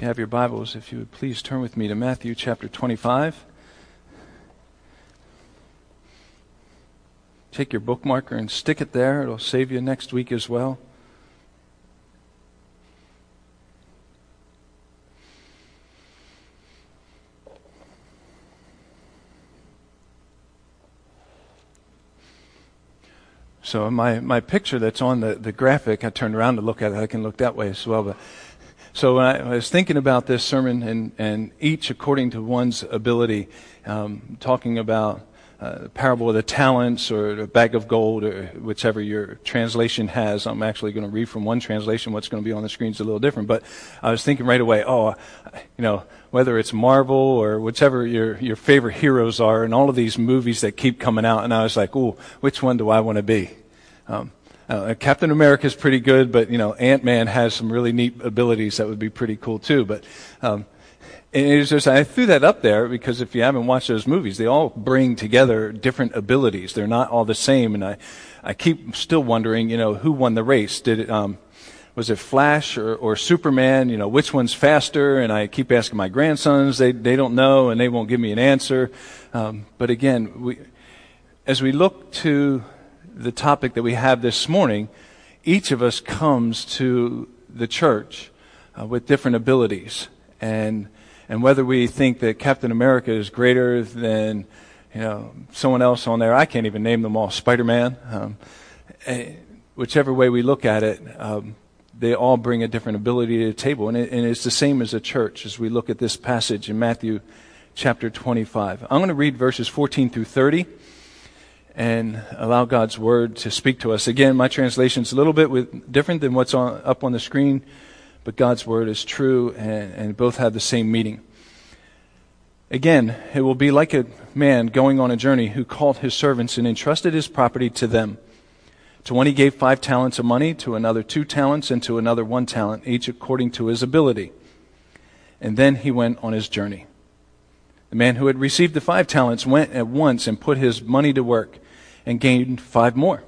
If you have your Bibles, if you would please turn with me to Matthew chapter 25. Take your bookmarker and stick it there. It'll save you next week as well. So my, my picture that's on the, the graphic, I turned around to look at it. I can look that way as well. But so when I, was thinking about this sermon and, and each according to one's ability, um, talking about uh, parable of the talents or the bag of gold or whichever your translation has. I'm actually going to read from one translation. What's going to be on the screen is a little different. But I was thinking right away, oh, you know, whether it's Marvel or whichever your, your favorite heroes are and all of these movies that keep coming out. And I was like, oh, which one do I want to be? Um, uh, Captain America is pretty good, but you know, Ant Man has some really neat abilities that would be pretty cool too. But um, and it was just, I threw that up there because if you haven't watched those movies, they all bring together different abilities. They're not all the same. And I, I keep still wondering, you know, who won the race? Did it, um, was it Flash or, or Superman? You know, which one's faster? And I keep asking my grandsons. They, they don't know and they won't give me an answer. Um, but again, we, as we look to the topic that we have this morning, each of us comes to the church uh, with different abilities. And, and whether we think that Captain America is greater than you know someone else on there, I can't even name them all. Spider Man, um, eh, whichever way we look at it, um, they all bring a different ability to the table, and, it, and it's the same as a church. As we look at this passage in Matthew chapter 25, I'm going to read verses 14 through 30 and allow God's word to speak to us. Again, my translation is a little bit with, different than what's on, up on the screen but God's word is true and, and both have the same meaning. Again, it will be like a man going on a journey who called his servants and entrusted his property to them. To one he gave five talents of money, to another two talents, and to another one talent, each according to his ability. And then he went on his journey. The man who had received the five talents went at once and put his money to work and gained five more.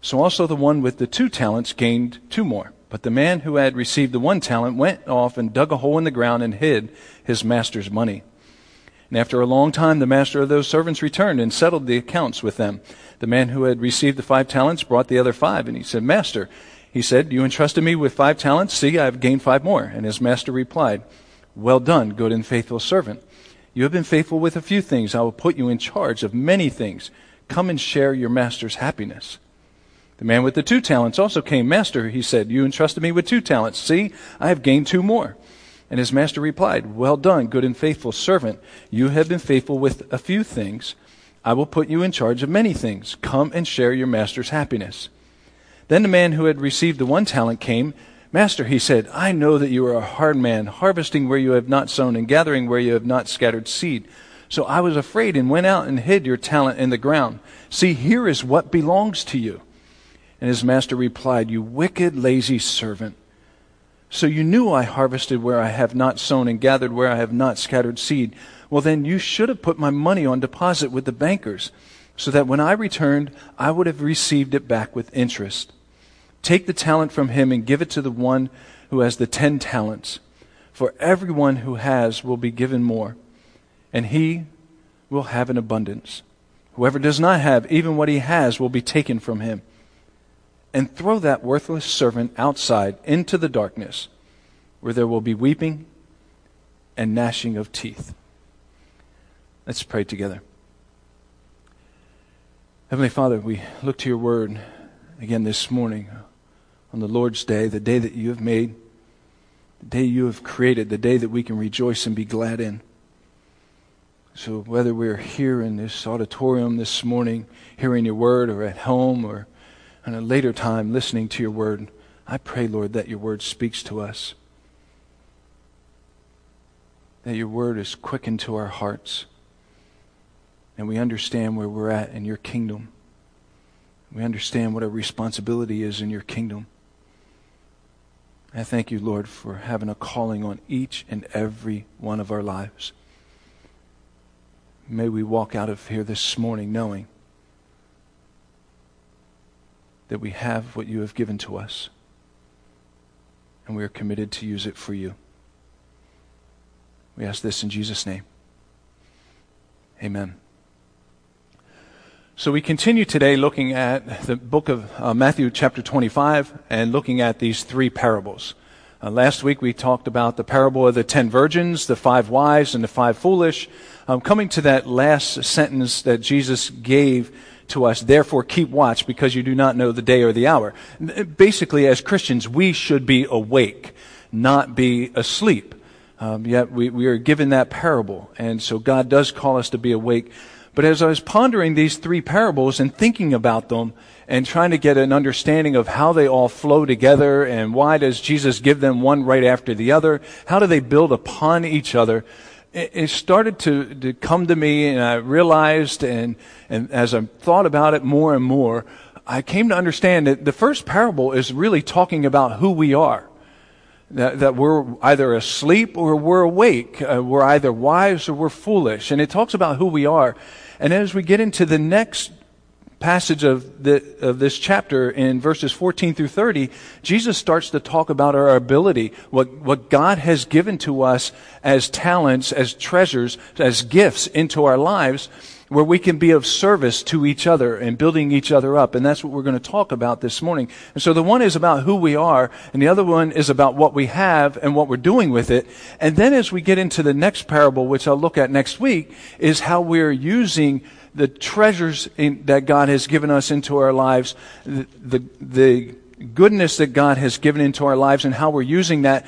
So also the one with the two talents gained two more. But the man who had received the one talent went off and dug a hole in the ground and hid his master's money. And after a long time, the master of those servants returned and settled the accounts with them. The man who had received the five talents brought the other five, and he said, Master, he said, You entrusted me with five talents. See, I have gained five more. And his master replied, Well done, good and faithful servant. You have been faithful with a few things. I will put you in charge of many things. Come and share your master's happiness. The man with the two talents also came. Master, he said, you entrusted me with two talents. See, I have gained two more. And his master replied, Well done, good and faithful servant. You have been faithful with a few things. I will put you in charge of many things. Come and share your master's happiness. Then the man who had received the one talent came. Master, he said, I know that you are a hard man, harvesting where you have not sown and gathering where you have not scattered seed. So I was afraid and went out and hid your talent in the ground. See, here is what belongs to you. And his master replied, You wicked, lazy servant. So you knew I harvested where I have not sown and gathered where I have not scattered seed. Well, then you should have put my money on deposit with the bankers, so that when I returned, I would have received it back with interest. Take the talent from him and give it to the one who has the ten talents. For everyone who has will be given more, and he will have an abundance. Whoever does not have, even what he has will be taken from him and throw that worthless servant outside into the darkness, where there will be weeping and gnashing of teeth. Let's pray together. Heavenly Father, we look to your word again this morning on the Lord's day, the day that you have made, the day you have created, the day that we can rejoice and be glad in. So, whether we're here in this auditorium this morning, hearing your word, or at home, or and a later time listening to your word, I pray, Lord, that your word speaks to us. That your word is quickened to our hearts. And we understand where we're at in your kingdom. We understand what our responsibility is in your kingdom. I thank you, Lord, for having a calling on each and every one of our lives. May we walk out of here this morning knowing that we have what you have given to us, and we are committed to use it for you. We ask this in Jesus' name. Amen. So we continue today looking at the book of uh, Matthew, chapter 25, and looking at these three parables. Uh, last week we talked about the parable of the ten virgins, the five wise, and the five foolish. Um, coming to that last sentence that Jesus gave to us, therefore keep watch because you do not know the day or the hour. Basically, as Christians, we should be awake, not be asleep. Um, yet we, we are given that parable. And so God does call us to be awake. But as I was pondering these three parables and thinking about them and trying to get an understanding of how they all flow together and why does Jesus give them one right after the other, how do they build upon each other, it, started to, to come to me and I realized and, and as I thought about it more and more, I came to understand that the first parable is really talking about who we are that, that we're either asleep or we're awake. Uh, we're either wise or we're foolish. And it talks about who we are. And as we get into the next passage of, the, of this chapter in verses 14 through 30, Jesus starts to talk about our ability, what, what God has given to us as talents, as treasures, as gifts into our lives where we can be of service to each other and building each other up. And that's what we're going to talk about this morning. And so the one is about who we are, and the other one is about what we have and what we're doing with it. And then as we get into the next parable, which I'll look at next week, is how we're using the treasures in, that God has given us into our lives, the, the, the goodness that God has given into our lives, and how we're using that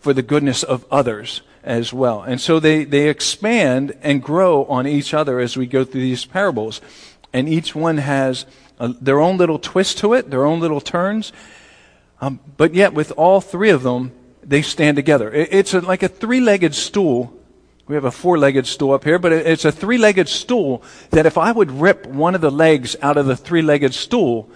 for the goodness of others as well. And so they, they expand and grow on each other as we go through these parables. And each one has a, their own little twist to it, their own little turns. Um, but yet, with all three of them, they stand together. It, it's a, like a three legged stool. We have a four legged stool up here, but it, it's a three legged stool that if I would rip one of the legs out of the three legged stool,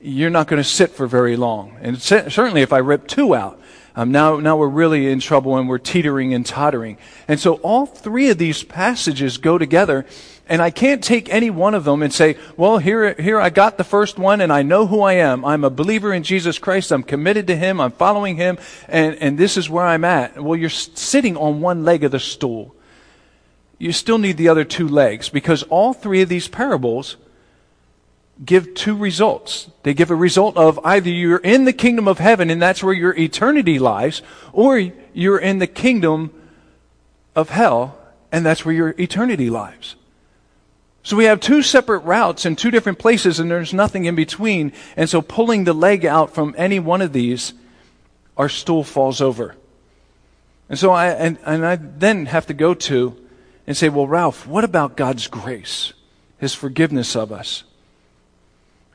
you're not going to sit for very long. And certainly if I rip two out, um, now, now we're really in trouble and we're teetering and tottering. And so all three of these passages go together. And I can't take any one of them and say, well, here, here I got the first one and I know who I am. I'm a believer in Jesus Christ. I'm committed to Him. I'm following Him. And, and this is where I'm at. Well, you're sitting on one leg of the stool. You still need the other two legs because all three of these parables give two results. They give a result of either you're in the kingdom of heaven and that's where your eternity lies, or you're in the kingdom of hell and that's where your eternity lies. So we have two separate routes in two different places and there's nothing in between. And so pulling the leg out from any one of these, our stool falls over. And so I, and, and I then have to go to and say, well, Ralph, what about God's grace? His forgiveness of us?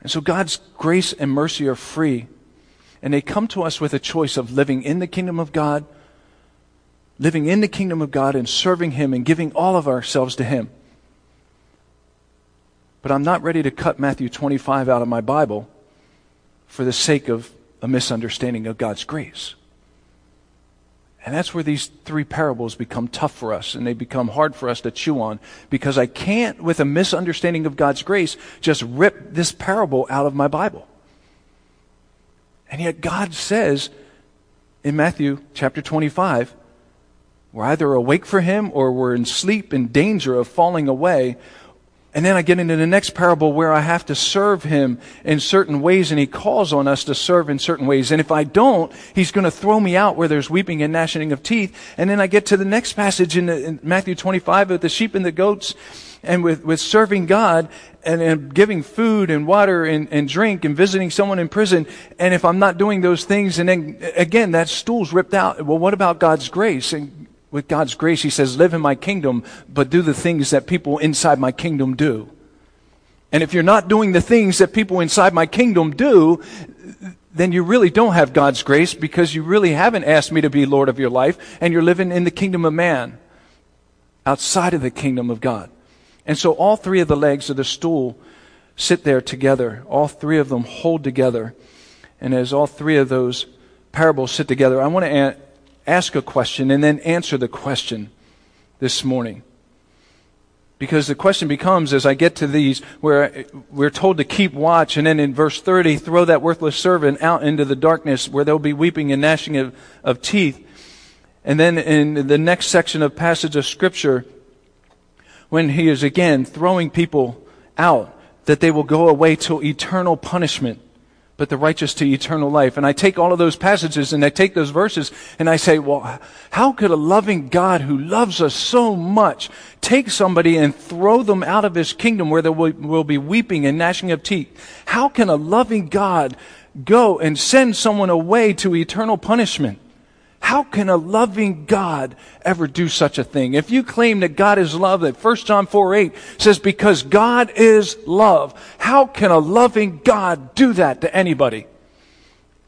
And so God's grace and mercy are free. And they come to us with a choice of living in the kingdom of God, living in the kingdom of God and serving Him and giving all of ourselves to Him. But I'm not ready to cut Matthew 25 out of my Bible for the sake of a misunderstanding of God's grace. And that's where these three parables become tough for us and they become hard for us to chew on because I can't, with a misunderstanding of God's grace, just rip this parable out of my Bible. And yet God says in Matthew chapter 25, we're either awake for Him or we're in sleep in danger of falling away and then I get into the next parable where I have to serve him in certain ways, and he calls on us to serve in certain ways. And if I don't, he's going to throw me out where there's weeping and gnashing of teeth. And then I get to the next passage in, the, in Matthew 25 with the sheep and the goats, and with, with serving God and, and giving food and water and, and drink and visiting someone in prison. And if I'm not doing those things, and then again, that stool's ripped out. Well, what about God's grace? And with God's grace, He says, live in my kingdom, but do the things that people inside my kingdom do. And if you're not doing the things that people inside my kingdom do, then you really don't have God's grace because you really haven't asked me to be Lord of your life and you're living in the kingdom of man outside of the kingdom of God. And so all three of the legs of the stool sit there together. All three of them hold together. And as all three of those parables sit together, I want to ask a question and then answer the question this morning. Because the question becomes, as I get to these, where we're told to keep watch, and then in verse 30, throw that worthless servant out into the darkness where there'll be weeping and gnashing of, of teeth. And then in the next section of passage of scripture, when he is again throwing people out, that they will go away to eternal punishment, but the righteous to eternal life. And I take all of those passages and I take those verses and I say, well, how could a loving God who loves us so much take somebody and throw them out of his kingdom where there will, will be weeping and gnashing of teeth? How can a loving God go and send someone away to eternal punishment? How can a loving God ever do such a thing? If you claim that God is love, that 1 John 4 8 says, because God is love, how can a loving God do that to anybody?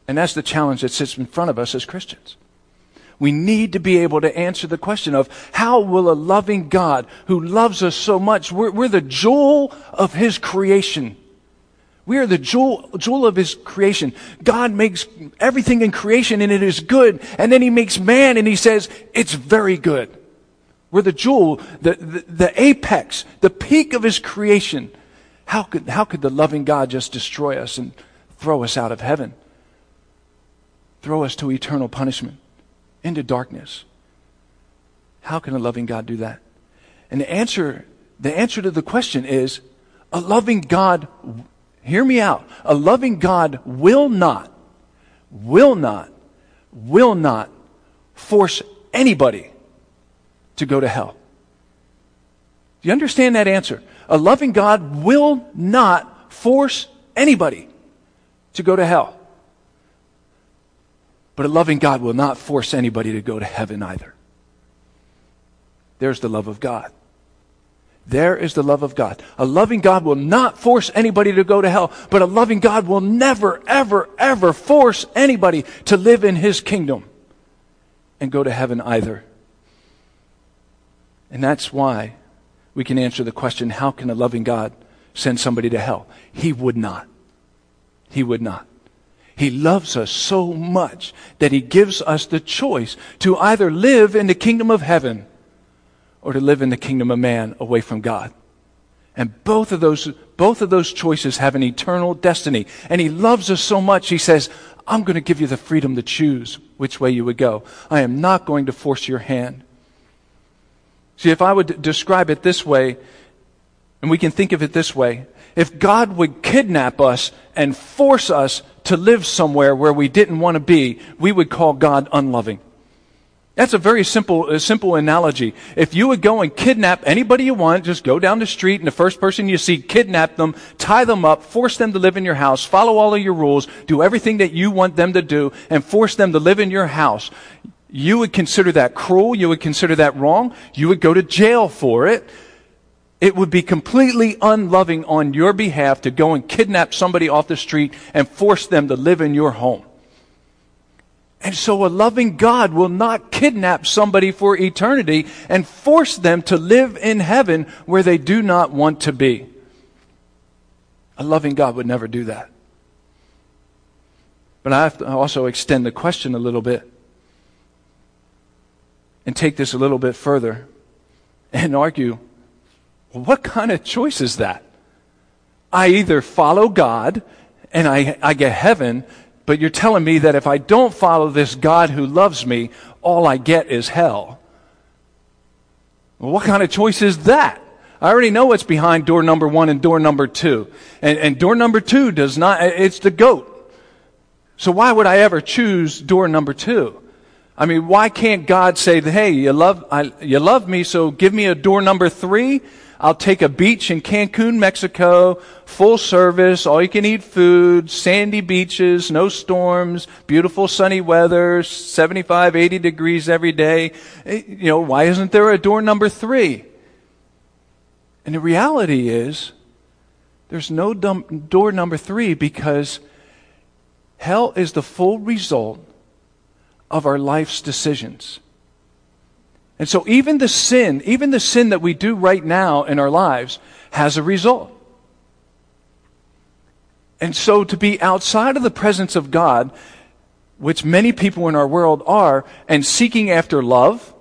And that's the challenge that sits in front of us as Christians. We need to be able to answer the question of how will a loving God who loves us so much, we're, we're the jewel of his creation. We are the jewel, jewel of his creation. God makes everything in creation and it is good. And then he makes man and he says, it's very good. We're the jewel, the, the, the apex, the peak of his creation. How could, how could the loving God just destroy us and throw us out of heaven? Throw us to eternal punishment, into darkness. How can a loving God do that? And the answer, the answer to the question is a loving God hear me out. A loving God will not, will not, will not force anybody to go to hell. Do you understand that answer? A loving God will not force anybody to go to hell. But a loving God will not force anybody to go to heaven either. There's the love of God. There is the love of God. A loving God will not force anybody to go to hell, but a loving God will never, ever, ever force anybody to live in his kingdom and go to heaven either. And that's why we can answer the question how can a loving God send somebody to hell? He would not. He would not. He loves us so much that he gives us the choice to either live in the kingdom of heaven or to live in the kingdom of man away from God. And both of those, both of those choices have an eternal destiny. And he loves us so much, he says, I'm going to give you the freedom to choose which way you would go. I am not going to force your hand. See, if I would describe it this way, and we can think of it this way, if God would kidnap us and force us to live somewhere where we didn't want to be, we would call God unloving. That's a very simple, uh, simple analogy. If you would go and kidnap anybody you want, just go down the street and the first person you see, kidnap them, tie them up, force them to live in your house, follow all of your rules, do everything that you want them to do, and force them to live in your house. You would consider that cruel. You would consider that wrong. You would go to jail for it. It would be completely unloving on your behalf to go and kidnap somebody off the street and force them to live in your home. And so a loving God will not kidnap somebody for eternity and force them to live in heaven where they do not want to be. A loving God would never do that. But I have to also extend the question a little bit and take this a little bit further and argue well, what kind of choice is that? I either follow God and I, I get heaven, but you're telling me that if I don't follow this God who loves me, all I get is hell. Well, what kind of choice is that? I already know what's behind door number one and door number two. And, and door number two does not, it's the goat. So why would I ever choose door number two? I mean, why can't God say, hey, you love, I, you love me, so give me a door number three? I'll take a beach in Cancun, Mexico, full service, all you can eat food, sandy beaches, no storms, beautiful sunny weather, 75, 80 degrees every day. Eh, you know, why isn't there a door number three? And the reality is, there's no door number three because hell is the full result of our life's decisions. And so even the sin, even the sin that we do right now in our lives has a result. And so to be outside of the presence of God, which many people in our world are, and seeking after love,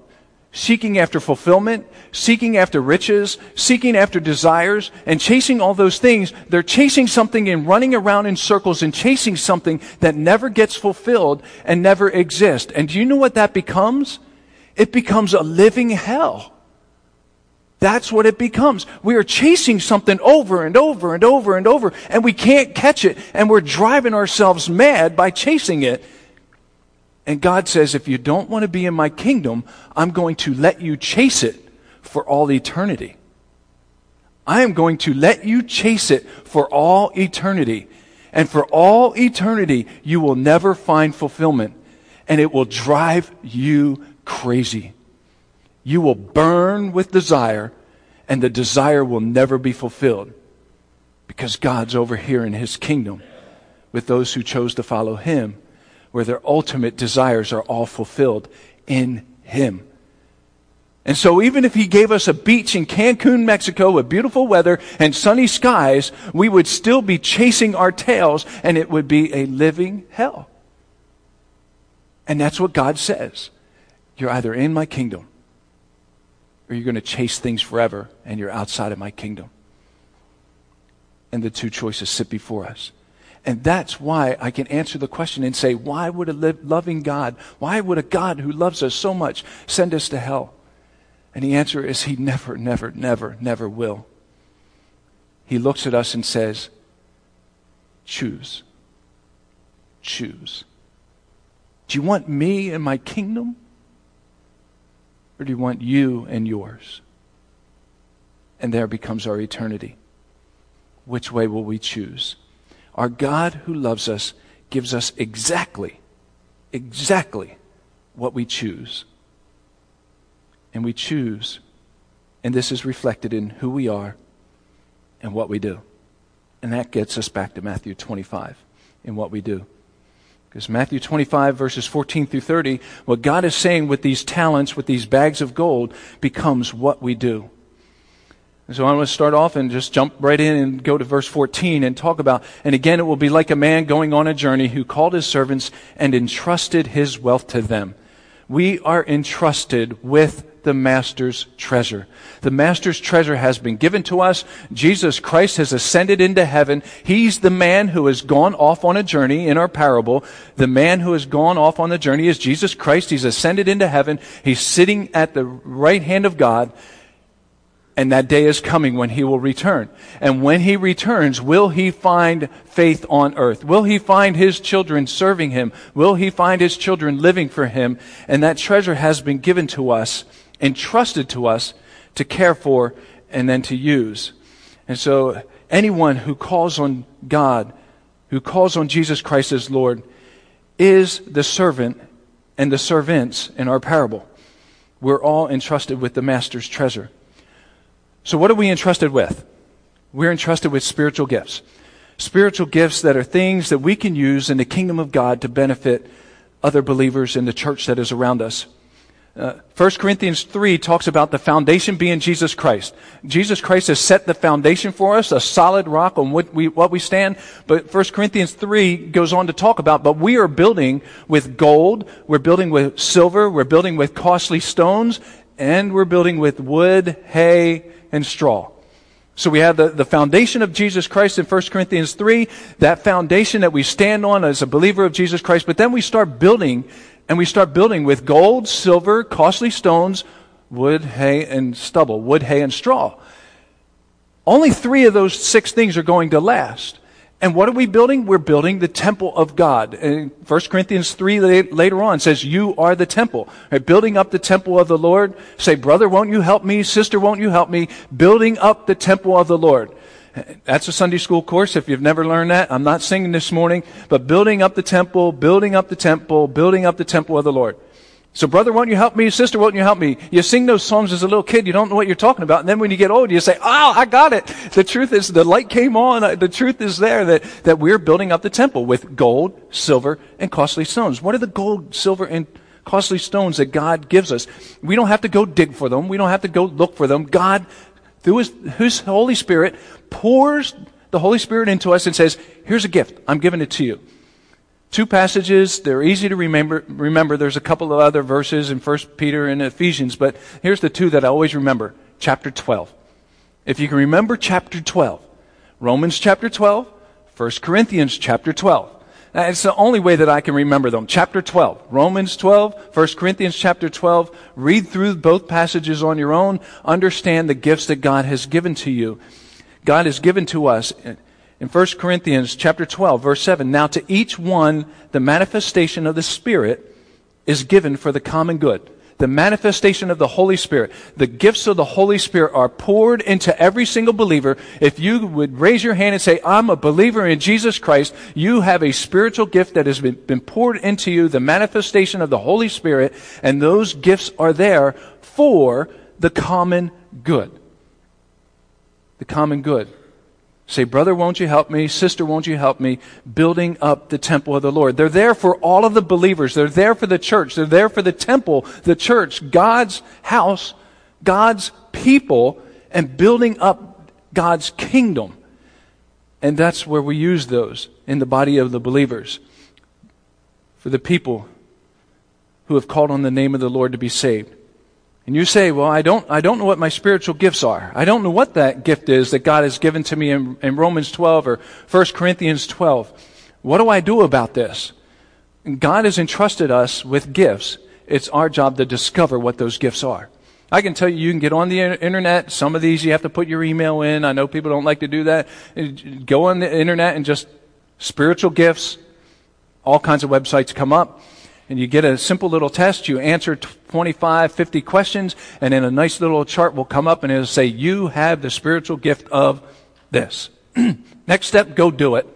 seeking after fulfillment, seeking after riches, seeking after desires, and chasing all those things, they're chasing something and running around in circles and chasing something that never gets fulfilled and never exists. And do you know what that becomes? It becomes a living hell. That's what it becomes. We are chasing something over and over and over and over, and we can't catch it, and we're driving ourselves mad by chasing it. And God says, if you don't want to be in my kingdom, I'm going to let you chase it for all eternity. I am going to let you chase it for all eternity. And for all eternity, you will never find fulfillment. And it will drive you crazy. You will burn with desire, and the desire will never be fulfilled. Because God's over here in His kingdom with those who chose to follow Him, where their ultimate desires are all fulfilled in Him. And so even if he gave us a beach in Cancun, Mexico with beautiful weather and sunny skies, we would still be chasing our tails and it would be a living hell. And that's what God says. You're either in my kingdom or you're going to chase things forever and you're outside of my kingdom. And the two choices sit before us. And that's why I can answer the question and say, why would a loving God, why would a God who loves us so much send us to hell? And the answer is He never, never, never, never will. He looks at us and says, Choose. Choose. Do you want me and my kingdom? Or do you want you and yours? And there becomes our eternity. Which way will we choose? Our God who loves us gives us exactly, exactly what we choose and we choose. And this is reflected in who we are and what we do. And that gets us back to Matthew 25 in what we do. Because Matthew 25, verses 14 through 30, what God is saying with these talents, with these bags of gold, becomes what we do. And so I want to start off and just jump right in and go to verse 14 and talk about, and again, it will be like a man going on a journey who called his servants and entrusted his wealth to them. We are entrusted with the Master's treasure. The Master's treasure has been given to us. Jesus Christ has ascended into heaven. He's the man who has gone off on a journey in our parable. The man who has gone off on the journey is Jesus Christ. He's ascended into heaven. He's sitting at the right hand of God. And that day is coming when he will return. And when he returns, will he find faith on earth? Will he find his children serving him? Will he find his children living for him? And that treasure has been given to us entrusted to us to care for and then to use. And so anyone who calls on God, who calls on Jesus Christ as Lord, is the servant and the servants in our parable. We're all entrusted with the Master's treasure. So, what are we entrusted with? We're entrusted with spiritual gifts. Spiritual gifts that are things that we can use in the kingdom of God to benefit other believers in the church that is around us. Uh, 1 Corinthians 3 talks about the foundation being Jesus Christ. Jesus Christ has set the foundation for us, a solid rock on what we, what we stand. But 1 Corinthians 3 goes on to talk about, but we are building with gold, we're building with silver, we're building with costly stones, and we're building with wood, hay, and straw. So we have the, the foundation of Jesus Christ in 1 Corinthians 3, that foundation that we stand on as a believer of Jesus Christ, but then we start building and we start building with gold, silver, costly stones, wood, hay, and stubble, wood, hay, and straw. Only three of those six things are going to last. And what are we building? We're building the temple of God. And 1 Corinthians 3 later on says, You are the temple. Right? Building up the temple of the Lord. Say, Brother, won't you help me? Sister, won't you help me? Building up the temple of the Lord. That's a Sunday school course. If you've never learned that, I'm not singing this morning, but building up the temple, building up the temple, building up the temple of the Lord. So, brother, won't you help me? Sister, won't you help me? You sing those songs as a little kid. You don't know what you're talking about. And then when you get old, you say, Oh, I got it. The truth is, the light came on. Uh, the truth is there that, that we're building up the temple with gold, silver, and costly stones. What are the gold, silver, and costly stones that God gives us? We don't have to go dig for them. We don't have to go look for them. God through his, his Holy Spirit, pours the Holy Spirit into us and says, Here's a gift. I'm giving it to you. Two passages. They're easy to remember. Remember, there's a couple of other verses in 1 Peter and Ephesians, but here's the two that I always remember. Chapter 12. If you can remember chapter 12, Romans chapter 12, 1 Corinthians chapter 12. Uh, it's the only way that I can remember them. Chapter 12, Romans 12, 1 Corinthians chapter 12. Read through both passages on your own. Understand the gifts that God has given to you. God has given to us in 1 Corinthians chapter 12, verse 7. Now to each one, the manifestation of the Spirit is given for the common good the manifestation of the Holy Spirit, the gifts of the Holy Spirit are poured into every single believer. If you would raise your hand and say, I'm a believer in Jesus Christ, you have a spiritual gift that has been, been poured into you, the manifestation of the Holy Spirit, and those gifts are there for the common good. The common good. Say, brother, won't you help me? Sister, won't you help me? Building up the temple of the Lord. They're there for all of the believers. They're there for the church. They're there for the temple, the church, God's house, God's people, and building up God's kingdom. And that's where we use those in the body of the believers. For the people who have called on the name of the Lord to be saved. And you say, well, I don't, I don't know what my spiritual gifts are. I don't know what that gift is that God has given to me in, in Romans 12 or 1 Corinthians 12. What do I do about this? God has entrusted us with gifts. It's our job to discover what those gifts are. I can tell you, you can get on the internet. Some of these you have to put your email in. I know people don't like to do that. Uh, go on the internet and just spiritual gifts. All kinds of websites come up and you get a simple little test. You answer 25, 50 questions, and then a nice little chart will come up and it'll say, You have the spiritual gift of this. Next step, go do it.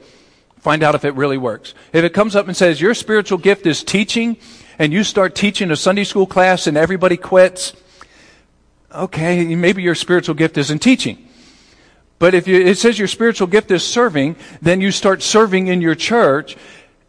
Find out if it really works. If it comes up and says, Your spiritual gift is teaching, and you start teaching a Sunday school class and everybody quits, okay, maybe your spiritual gift isn't teaching. But if you, it says your spiritual gift is serving, then you start serving in your church.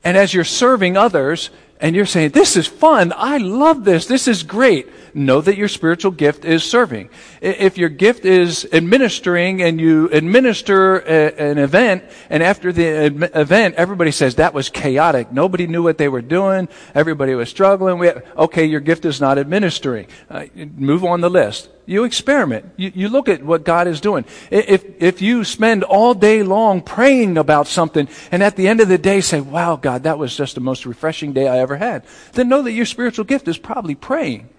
And as you're serving others, and you're saying, This is fun. I love this. This is great. Know that your spiritual gift is serving. If your gift is administering and you administer a, an event, and after the event, everybody says, That was chaotic. Nobody knew what they were doing. Everybody was struggling. We, okay, your gift is not administering. Uh, move on the list. You experiment. You, you look at what God is doing. If, if you spend all day long praying about something and at the end of the day say, wow, God, that was just the most refreshing day I ever had, then know that your spiritual gift is probably praying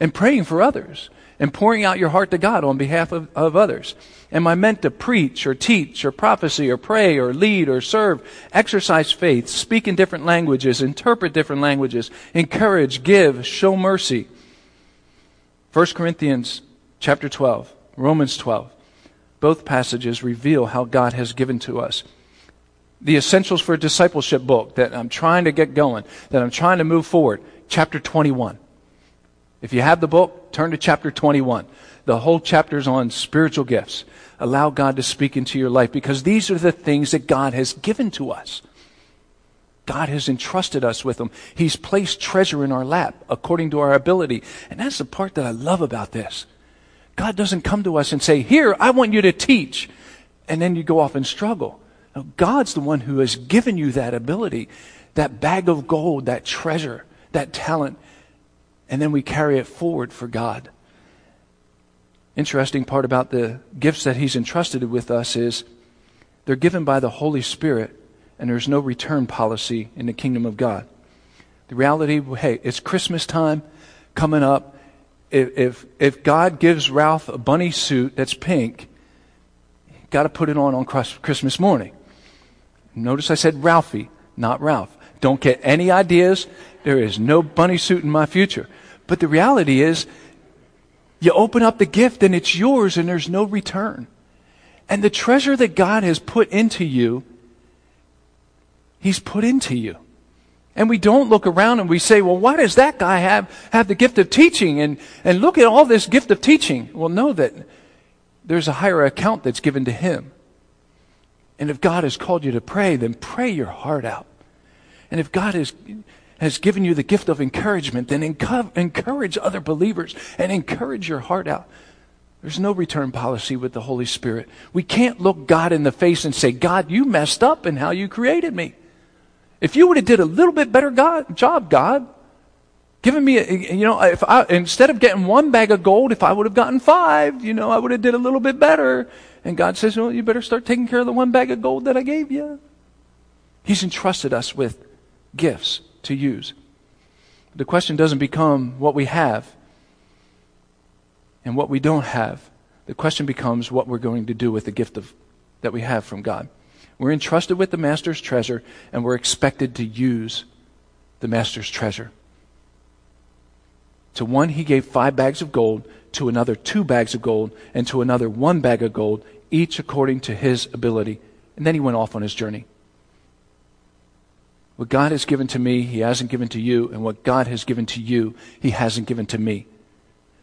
and praying for others and pouring out your heart to God on behalf of, of others. Am I meant to preach or teach or prophecy or pray or lead or serve, exercise faith, speak in different languages, interpret different languages, encourage, give, show mercy? 1 Corinthians chapter 12, Romans 12. Both passages reveal how God has given to us. The Essentials for a Discipleship book that I'm trying to get going, that I'm trying to move forward, chapter 21. If you have the book, turn to chapter 21. The whole chapter is on spiritual gifts. Allow God to speak into your life because these are the things that God has given to us. God has entrusted us with them. He's placed treasure in our lap according to our ability. And that's the part that I love about this. God doesn't come to us and say, Here, I want you to teach. And then you go off and struggle. God's the one who has given you that ability, that bag of gold, that treasure, that talent. And then we carry it forward for God. Interesting part about the gifts that He's entrusted with us is they're given by the Holy Spirit, and there's no return policy in the kingdom of God. The reality, hey, it's Christmas time coming up if, if, if God gives Ralphie a bunny suit that's pink, got to put it on on Christmas morning. Notice I said Ralphie, not Ralph. Don't get any ideas. There is no bunny suit in my future. But the reality is, you open up the gift and it's yours and there's no return. And the treasure that God has put into you, He's put into you. And we don't look around and we say, well, why does that guy have, have the gift of teaching? And, and look at all this gift of teaching. Well, know that there's a higher account that's given to him. And if God has called you to pray, then pray your heart out. And if God has, has given you the gift of encouragement, then encourage other believers and encourage your heart out. There's no return policy with the Holy Spirit. We can't look God in the face and say, God, you messed up in how you created me. If you would have did a little bit better God, job, God, giving me, a, you know, if I, instead of getting one bag of gold, if I would have gotten five, you know, I would have did a little bit better. And God says, well, you better start taking care of the one bag of gold that I gave you. He's entrusted us with gifts to use. The question doesn't become what we have and what we don't have. The question becomes what we're going to do with the gift of, that we have from God. We're entrusted with the Master's treasure, and we're expected to use the Master's treasure. To one, he gave five bags of gold, to another, two bags of gold, and to another, one bag of gold, each according to his ability. And then he went off on his journey. What God has given to me, He hasn't given to you, and what God has given to you, He hasn't given to me.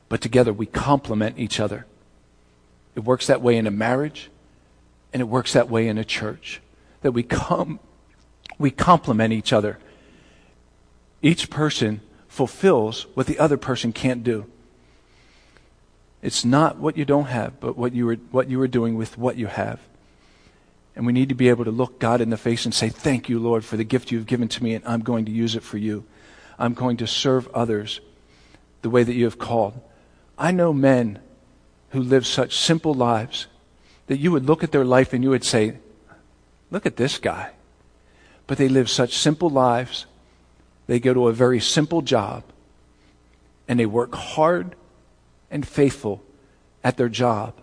But together we complement each other. It works that way in a marriage, and it works that way in a church. That we come, we complement each other. Each person fulfills what the other person can't do. It's not what you don't have, but what you, were, what you are doing with what you have. And we need to be able to look God in the face and say, Thank you, Lord, for the gift you've given to me, and I'm going to use it for you. I'm going to serve others the way that you have called. I know men who live such simple lives that you would look at their life and you would say, Look at this guy. But they live such simple lives. They go to a very simple job and they work hard and faithful at their job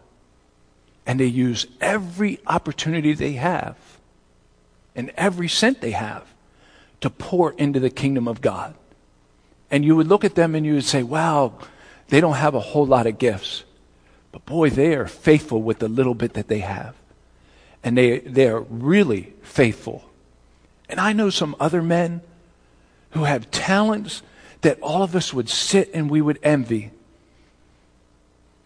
and they use every opportunity they have and every cent they have to pour into the kingdom of God. And you would look at them and you would say, wow, they don't have a whole lot of gifts. But boy, they are faithful with the little bit that they have. And they, they are really faithful. And I know some other men who have talents that all of us would sit and we would envy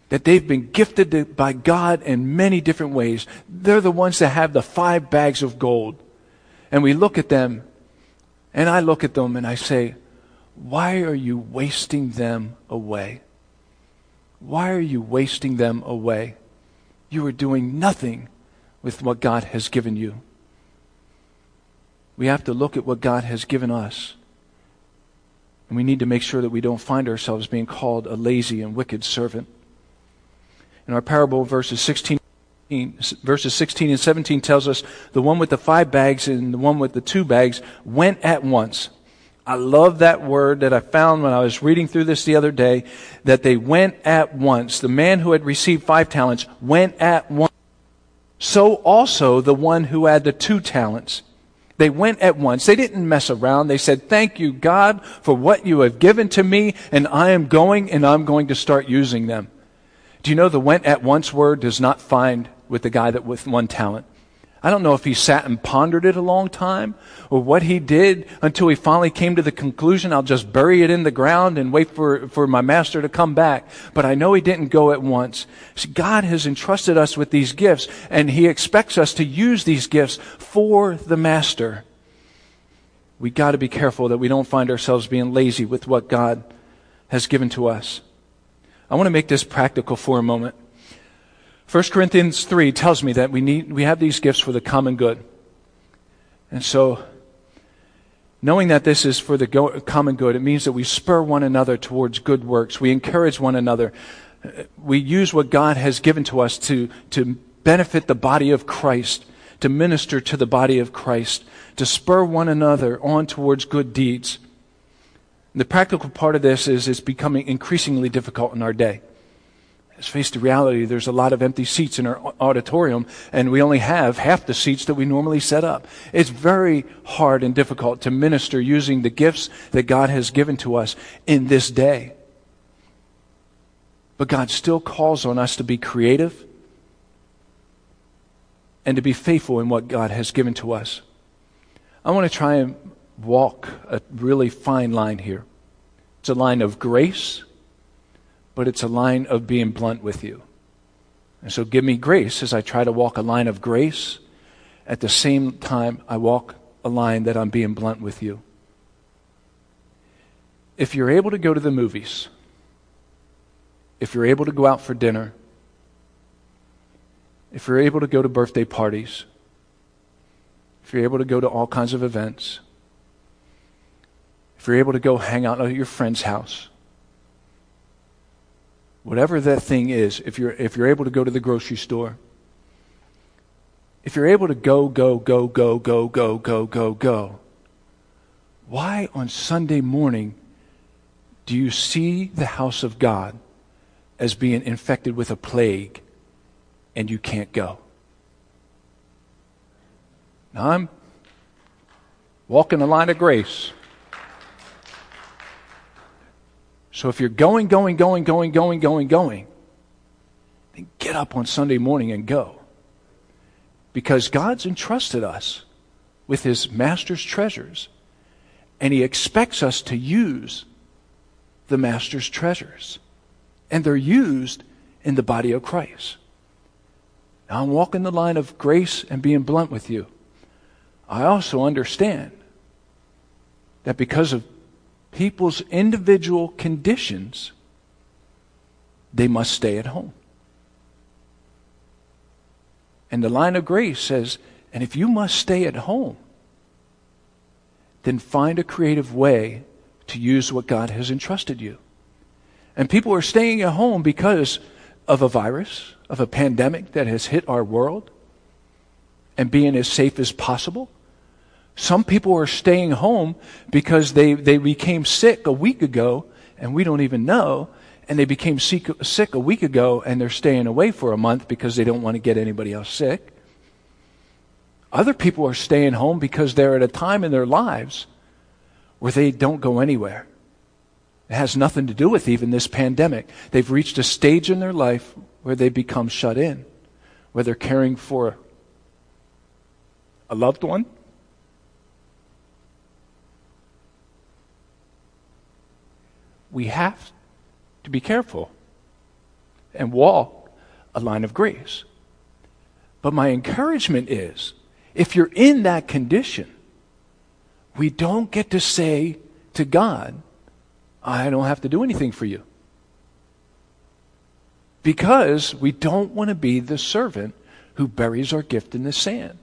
that they've been gifted by God in many different ways. They're the ones that have the five bags of gold. And we look at them, and I look at them and I say, Why are you wasting them away? Why are you wasting them away? You are doing nothing with what God has given you. We have to look at what God has given us. And we need to make sure that we don't find ourselves being called a lazy and wicked servant in our parable, verses 16, verses 16 and 17 tells us the one with the five bags and the one with the two bags went at once. I love that word that I found when I was reading through this the other day, that they went at once. The man who had received five talents went at once. So also the one who had the two talents. They went at once. They didn't mess around. They said, Thank you, God, for what you have given to me, and I am going and I'm going to start using them. Do you know the went at once word does not find with the guy that with one talent? I don't know if he sat and pondered it a long time or what he did until he finally came to the conclusion, I'll just bury it in the ground and wait for, for my master to come back. But I know he didn't go at once. See, God has entrusted us with these gifts and he expects us to use these gifts for the master. We got to be careful that we don't find ourselves being lazy with what God has given to us. I want to make this practical for a moment. 1 Corinthians 3 tells me that we need, we have these gifts for the common good. And so, knowing that this is for the go- common good, it means that we spur one another towards good works. We encourage one another. We use what God has given to us to, to benefit the body of Christ, to minister to the body of Christ, to spur one another on towards good deeds. The practical part of this is it's becoming increasingly difficult in our day. Let's face the reality, there's a lot of empty seats in our auditorium, and we only have half the seats that we normally set up. It's very hard and difficult to minister using the gifts that God has given to us in this day. But God still calls on us to be creative and to be faithful in what God has given to us. I want to try and walk a really fine line here. It's a line of grace, but it's a line of being blunt with you. And so give me grace as I try to walk a line of grace. At the same time, I walk a line that I'm being blunt with you. If you're able to go to the movies, if you're able to go out for dinner, if you're able to go to birthday parties, if you're able to go to all kinds of events, if you're able to go hang out at your friend's house, whatever that thing is, if you're, if you're able to go to the grocery store, if you're able to go, go, go, go, go, go, go, go, go, why on Sunday morning do you see the house of God as being infected with a plague and you can't go? Now I'm walking the line of grace. So if you're going, going, going, going, going, going, going, then get up on Sunday morning and go. Because God's entrusted us with His Master's treasures, and He expects us to use the Master's treasures. And they're used in the body of Christ. Now, I'm walking the line of grace and being blunt with you. I also understand that because of people's individual conditions, they must stay at home. And the line of grace says, and if you must stay at home, then find a creative way to use what God has entrusted you. And people are staying at home because of a virus, of a pandemic that has hit our world, and being as safe as possible. Some people are staying home because they, they became sick a week ago and we don't even know. And they became sick, sick a week ago and they're staying away for a month because they don't want to get anybody else sick. Other people are staying home because they're at a time in their lives where they don't go anywhere. It has nothing to do with even this pandemic. They've reached a stage in their life where they become shut in, where they're caring for a loved one we have to be careful and walk a line of grace. But my encouragement is if you're in that condition, we don't get to say to God, I don't have to do anything for you. Because we don't want to be the servant who buries our gift in the sand.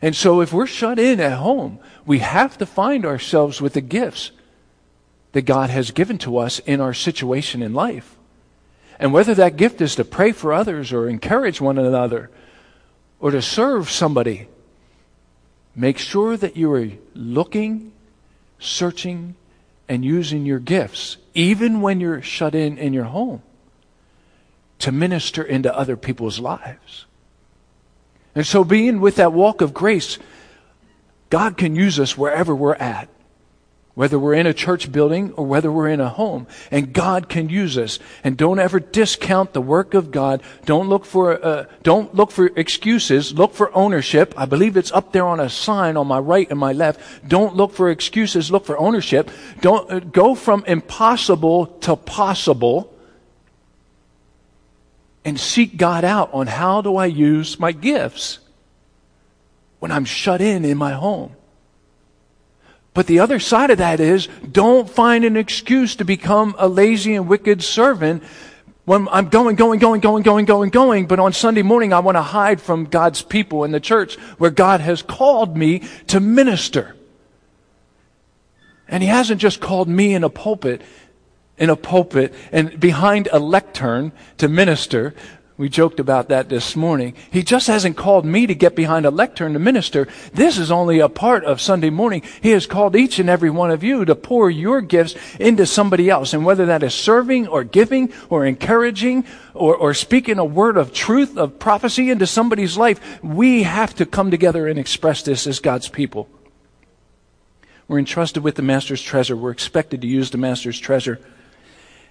And so if we're shut in at home, we have to find ourselves with the gifts that God has given to us in our situation in life. And whether that gift is to pray for others or encourage one another or to serve somebody, make sure that you are looking, searching, and using your gifts, even when you're shut in in your home, to minister into other people's lives. And so, being with that walk of grace, God can use us wherever we're at whether we're in a church building or whether we're in a home. And God can use us. And don't ever discount the work of God. Don't look for, uh, don't look for excuses. Look for ownership. I believe it's up there on a sign on my right and my left. Don't look for excuses. Look for ownership. Don't uh, go from impossible to possible and seek God out on how do I use my gifts when I'm shut in in my home. But the other side of that is don't find an excuse to become a lazy and wicked servant when I'm going, going, going, going, going, going, going, but on Sunday morning I want to hide from God's people in the church where God has called me to minister. And He hasn't just called me in a pulpit, in a pulpit and behind a lectern to minister, we joked about that this morning. He just hasn't called me to get behind a lectern to minister. This is only a part of Sunday morning. He has called each and every one of you to pour your gifts into somebody else. And whether that is serving or giving or encouraging or, or speaking a word of truth, of prophecy into somebody's life, we have to come together and express this as God's people. We're entrusted with the Master's treasure. We're expected to use the Master's treasure.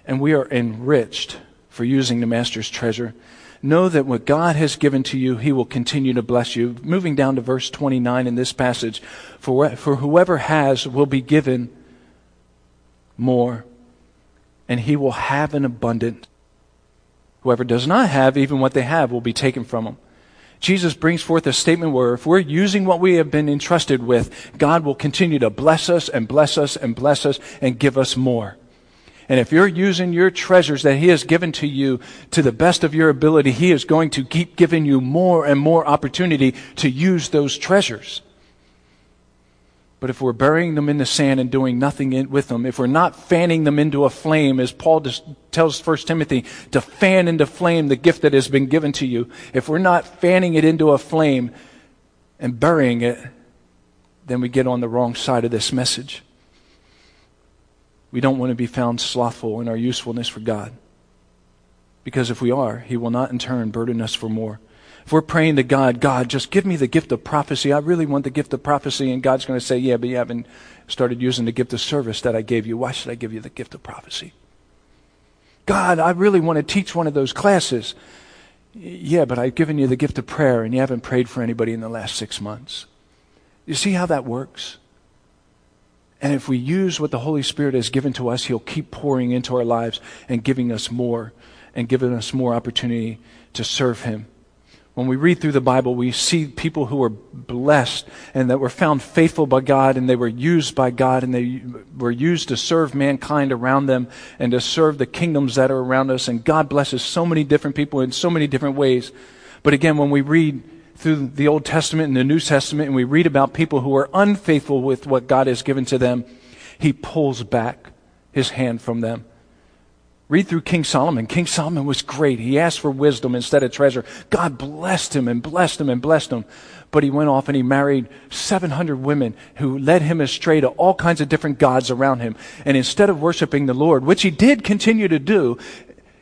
And we are enriched for using the Master's treasure know that what God has given to you, He will continue to bless you. Moving down to verse 29 in this passage, for, for whoever has will be given more, and he will have an abundant. Whoever does not have, even what they have, will be taken from them. Jesus brings forth a statement where if we're using what we have been entrusted with, God will continue to bless us and bless us and bless us and give us more. And if you're using your treasures that He has given to you to the best of your ability, He is going to keep giving you more and more opportunity to use those treasures. But if we're burying them in the sand and doing nothing in, with them, if we're not fanning them into a flame, as Paul just tells 1 Timothy to fan into flame the gift that has been given to you, if we're not fanning it into a flame and burying it, then we get on the wrong side of this message. We don't want to be found slothful in our usefulness for God. Because if we are, He will not in turn burden us for more. If we're praying to God, God, just give me the gift of prophecy. I really want the gift of prophecy. And God's going to say, Yeah, but you haven't started using the gift of service that I gave you. Why should I give you the gift of prophecy? God, I really want to teach one of those classes. Yeah, but I've given you the gift of prayer and you haven't prayed for anybody in the last six months. You see how that works? And if we use what the Holy Spirit has given to us, He'll keep pouring into our lives and giving us more and giving us more opportunity to serve Him. When we read through the Bible, we see people who were blessed and that were found faithful by God and they were used by God and they were used to serve mankind around them and to serve the kingdoms that are around us. And God blesses so many different people in so many different ways. But again, when we read through the Old Testament and the New Testament and we read about people who are unfaithful with what God has given to them, He pulls back His hand from them. Read through King Solomon. King Solomon was great. He asked for wisdom instead of treasure. God blessed him and blessed him and blessed him. But he went off and he married 700 women who led him astray to all kinds of different gods around him. And instead of worshiping the Lord, which he did continue to do,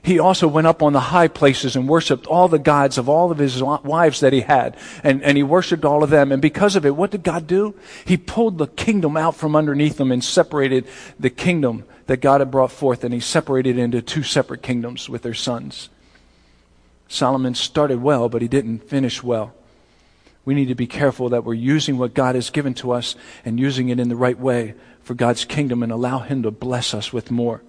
he also went up on the high places and worshiped all the gods of all of his wives that he had. And, and he worshiped all of them. And because of it, what did God do? He pulled the kingdom out from underneath him and separated the kingdom that God had brought forth, and he separated into two separate kingdoms with their sons. Solomon started well, but he didn't finish well. We need to be careful that we're using what God has given to us and using it in the right way for God's kingdom and allow Him to bless us with more.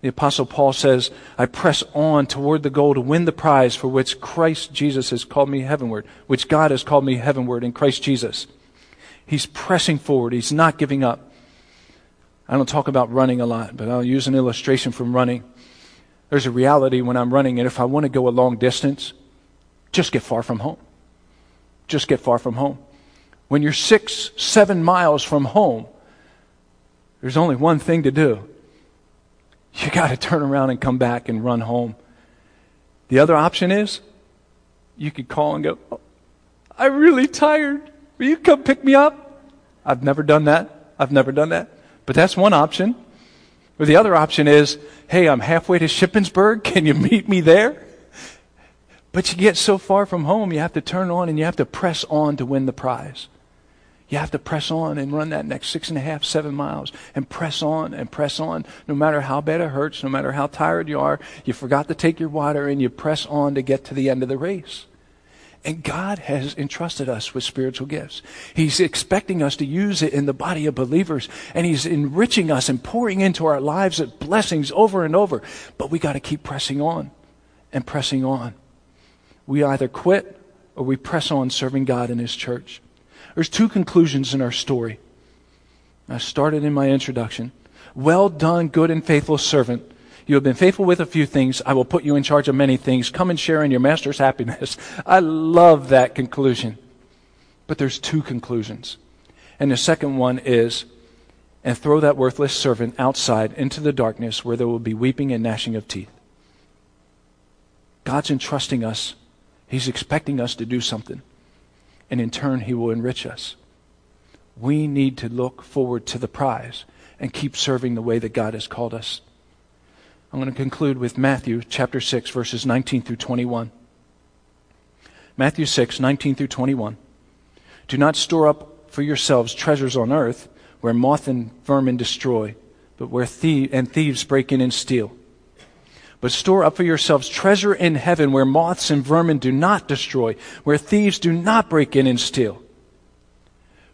The Apostle Paul says, I press on toward the goal to win the prize for which Christ Jesus has called me heavenward, which God has called me heavenward in Christ Jesus. He's pressing forward. He's not giving up. I don't talk about running a lot, but I'll use an illustration from running. There's a reality when I'm running, and if I want to go a long distance, just get far from home. Just get far from home. When you're six, seven miles from home, there's only one thing to do. You got to turn around and come back and run home. The other option is you could call and go, oh, I'm really tired. Will you come pick me up? I've never done that. I've never done that. But that's one option. Or the other option is, hey, I'm halfway to Shippensburg. Can you meet me there? But you get so far from home, you have to turn on and you have to press on to win the prize. You have to press on and run that next six and a half, seven miles and press on and press on. No matter how bad it hurts, no matter how tired you are, you forgot to take your water and you press on to get to the end of the race. And God has entrusted us with spiritual gifts. He's expecting us to use it in the body of believers, and He's enriching us and pouring into our lives blessings over and over. But we got to keep pressing on and pressing on. We either quit or we press on serving God in His church. There's two conclusions in our story. I started in my introduction. Well done, good and faithful servant. You have been faithful with a few things. I will put you in charge of many things. Come and share in your master's happiness. I love that conclusion. But there's two conclusions. And the second one is, and throw that worthless servant outside into the darkness where there will be weeping and gnashing of teeth. God's entrusting us. He's expecting us to do something. And in turn, He will enrich us. We need to look forward to the prize and keep serving the way that God has called us. I'm going to conclude with Matthew chapter 6, verses 19 through 21. Matthew 6, 19 through 21. Do not store up for yourselves treasures on earth where moth and vermin destroy, but where thieves and thieves break in and steal. But store up for yourselves treasure in heaven where moths and vermin do not destroy, where thieves do not break in and steal.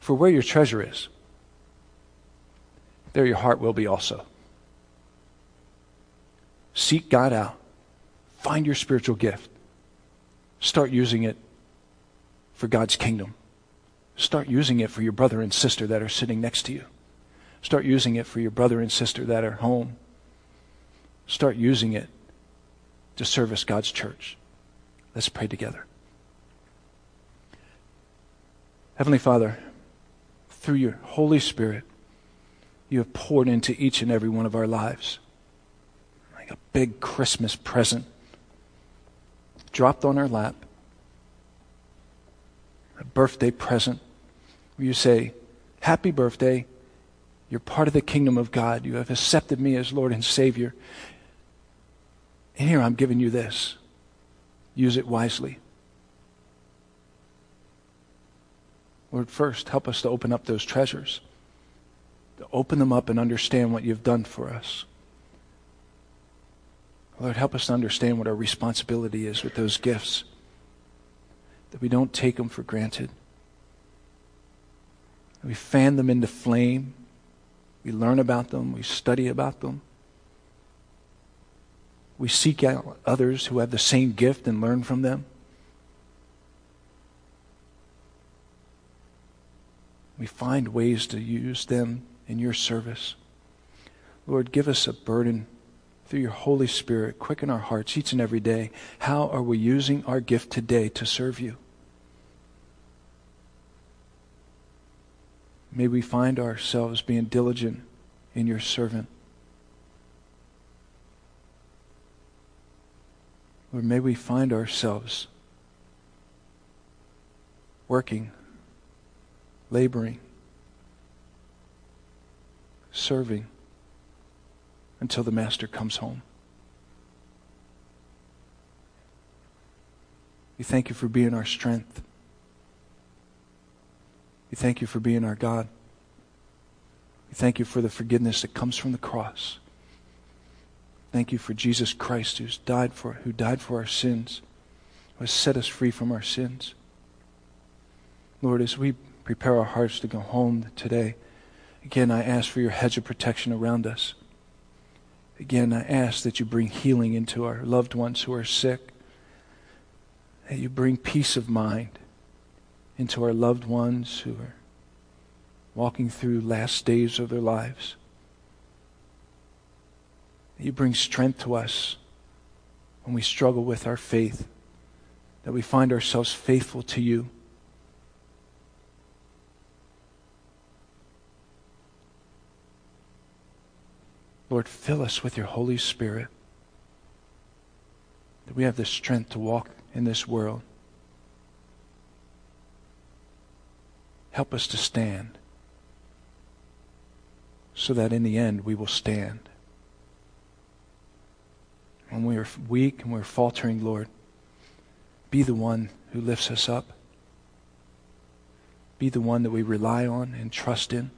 For where your treasure is, there your heart will be also. Seek God out. Find your spiritual gift. Start using it for God's kingdom. Start using it for your brother and sister that are sitting next to you. Start using it for your brother and sister that are home. Start using it to service God's church. Let's pray together. Heavenly Father, through your Holy Spirit, you have poured into each and every one of our lives. Like a big Christmas present dropped on our lap, a birthday present where you say, Happy birthday. You're part of the kingdom of God. You have accepted me as Lord and Savior. And here I'm giving you this. Use it wisely. Lord, first, help us to open up those treasures, to open them up and understand what you've done for us. Lord, help us to understand what our responsibility is with those gifts, that we don't take them for granted. We fan them into flame. We learn about them. We study about them. We seek out others who have the same gift and learn from them. We find ways to use them in your service. Lord, give us a burden through your Holy Spirit. Quicken our hearts each and every day. How are we using our gift today to serve you? May we find ourselves being diligent in your servant. Lord, may we find ourselves working laboring, serving until the Master comes home. We thank you for being our strength. We thank you for being our God. We thank you for the forgiveness that comes from the cross. Thank you for Jesus Christ who's died for who died for our sins, who has set us free from our sins. Lord, as we prepare our hearts to go home today. Again, I ask for your hedge of protection around us. Again, I ask that you bring healing into our loved ones who are sick, that you bring peace of mind into our loved ones who are walking through last days of their lives. That you bring strength to us when we struggle with our faith, that we find ourselves faithful to you. Lord, fill us with your Holy Spirit that we have the strength to walk in this world. Help us to stand so that in the end we will stand. When we are weak and we're faltering, Lord, be the one who lifts us up. Be the one that we rely on and trust in.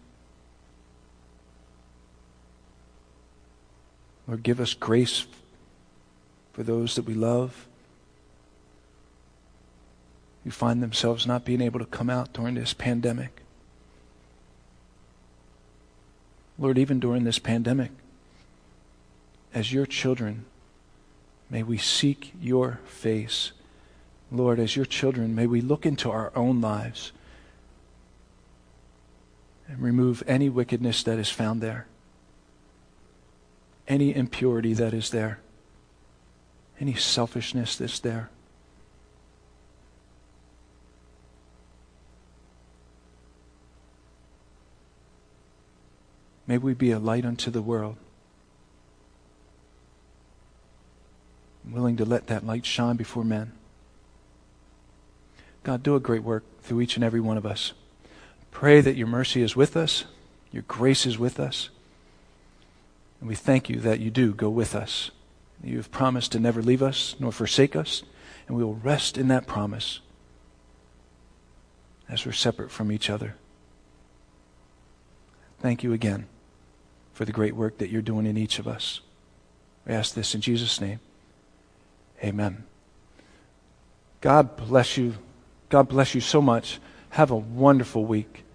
Lord, give us grace for those that we love who find themselves not being able to come out during this pandemic. Lord, even during this pandemic, as your children, may we seek your face. Lord, as your children, may we look into our own lives and remove any wickedness that is found there any impurity that is there, any selfishness that's there. May we be a light unto the world, willing to let that light shine before men. God, do a great work through each and every one of us. Pray that your mercy is with us, your grace is with us. And we thank you that you do go with us. You have promised to never leave us nor forsake us, and we will rest in that promise as we're separate from each other. Thank you again for the great work that you're doing in each of us. We ask this in Jesus' name. Amen. God bless you. God bless you so much. Have a wonderful week.